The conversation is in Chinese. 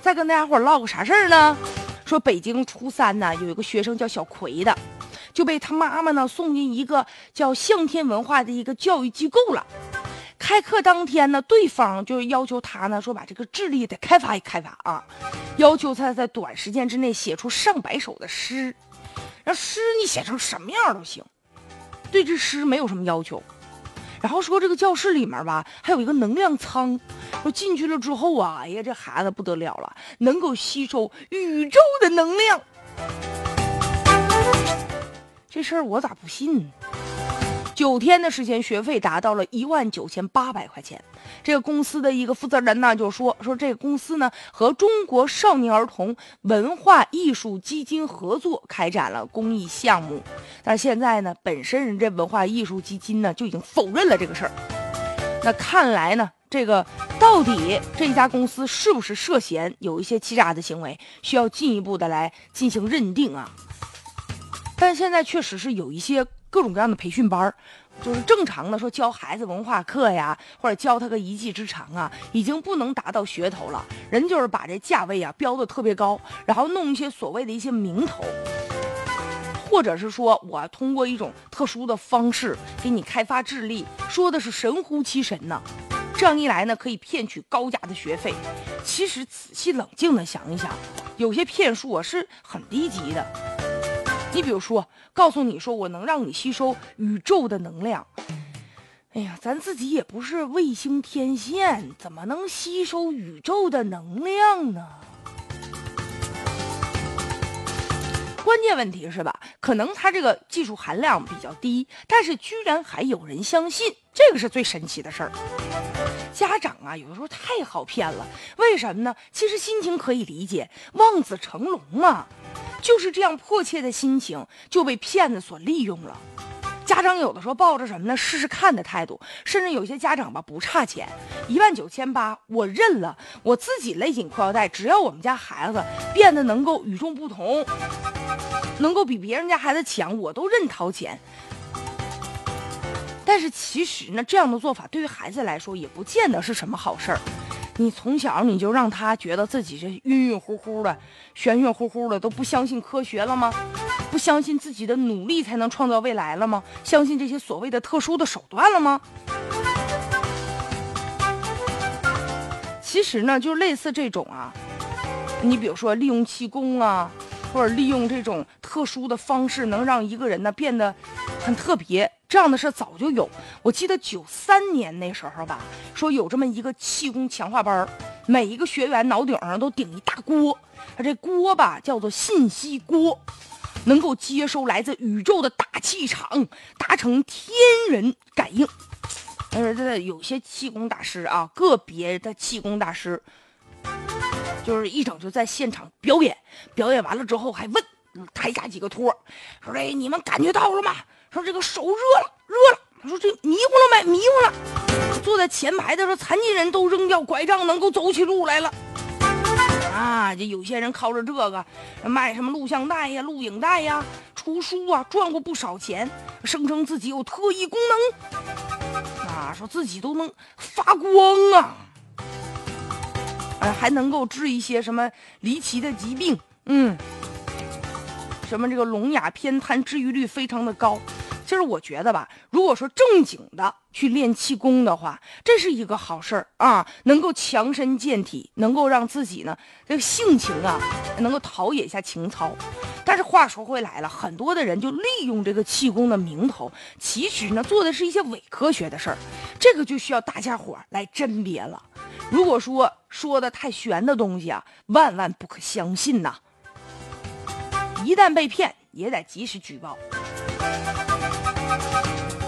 再跟大家伙唠个啥事儿呢？说北京初三呢，有一个学生叫小葵的，就被他妈妈呢送进一个叫向天文化的一个教育机构了。开课当天呢，对方就要求他呢说把这个智力得开发一开发啊，要求他在短时间之内写出上百首的诗。让诗你写成什么样都行，对这诗没有什么要求。然后说这个教室里面吧，还有一个能量舱，说进去了之后啊，哎呀，这孩子不得了了，能够吸收宇宙的能量。这事儿我咋不信呢？九天的时间，学费达到了一万九千八百块钱。这个公司的一个负责人呢就说：“说这个公司呢和中国少年儿童文化艺术基金合作开展了公益项目，但是现在呢，本身人这文化艺术基金呢就已经否认了这个事儿。那看来呢，这个到底这家公司是不是涉嫌有一些欺诈的行为，需要进一步的来进行认定啊？但现在确实是有一些。”各种各样的培训班就是正常的说教孩子文化课呀，或者教他个一技之长啊，已经不能达到噱头了。人就是把这价位啊标的特别高，然后弄一些所谓的一些名头，或者是说我通过一种特殊的方式给你开发智力，说的是神乎其神呢。这样一来呢，可以骗取高价的学费。其实仔细冷静的想一想，有些骗术啊是很低级的。你比如说，告诉你说我能让你吸收宇宙的能量，哎呀，咱自己也不是卫星天线，怎么能吸收宇宙的能量呢？关键问题是吧？可能它这个技术含量比较低，但是居然还有人相信，这个是最神奇的事儿。家长啊，有的时候太好骗了，为什么呢？其实心情可以理解，望子成龙嘛。就是这样迫切的心情就被骗子所利用了。家长有的时候抱着什么呢？试试看的态度，甚至有些家长吧不差钱，一万九千八我认了，我自己勒紧裤腰带，只要我们家孩子变得能够与众不同，能够比别人家孩子强，我都认掏钱。但是其实呢，这样的做法对于孩子来说也不见得是什么好事儿。你从小你就让他觉得自己这晕晕乎乎的、玄玄乎乎的，都不相信科学了吗？不相信自己的努力才能创造未来了吗？相信这些所谓的特殊的手段了吗？其实呢，就类似这种啊，你比如说利用气功啊，或者利用这种特殊的方式，能让一个人呢变得很特别。这样的事早就有，我记得九三年那时候吧，说有这么一个气功强化班每一个学员脑顶上都顶一大锅，他这锅吧叫做信息锅，能够接收来自宇宙的大气场，达成天人感应。但是这有些气功大师啊，个别的气功大师，就是一整就在现场表演，表演完了之后还问台下几个托，说：“哎，你们感觉到了吗？”说这个手热了，热了。他说这迷糊了没？迷糊了。坐在前排的说残疾人都扔掉拐杖，能够走起路来了。啊，这有些人靠着这个卖什么录像带呀、录影带呀、出书啊，赚过不少钱，声称自己有特异功能。啊，说自己都能发光啊，哎，还能够治一些什么离奇的疾病。嗯，什么这个聋哑偏瘫治愈率非常的高。其实我觉得吧，如果说正经的去练气功的话，这是一个好事儿啊，能够强身健体，能够让自己呢这个性情啊能够陶冶一下情操。但是话说回来了，很多的人就利用这个气功的名头，其实呢做的是一些伪科学的事儿，这个就需要大家伙来甄别了。如果说说的太玄的东西啊，万万不可相信呐！一旦被骗，也得及时举报。なるなるなるなる。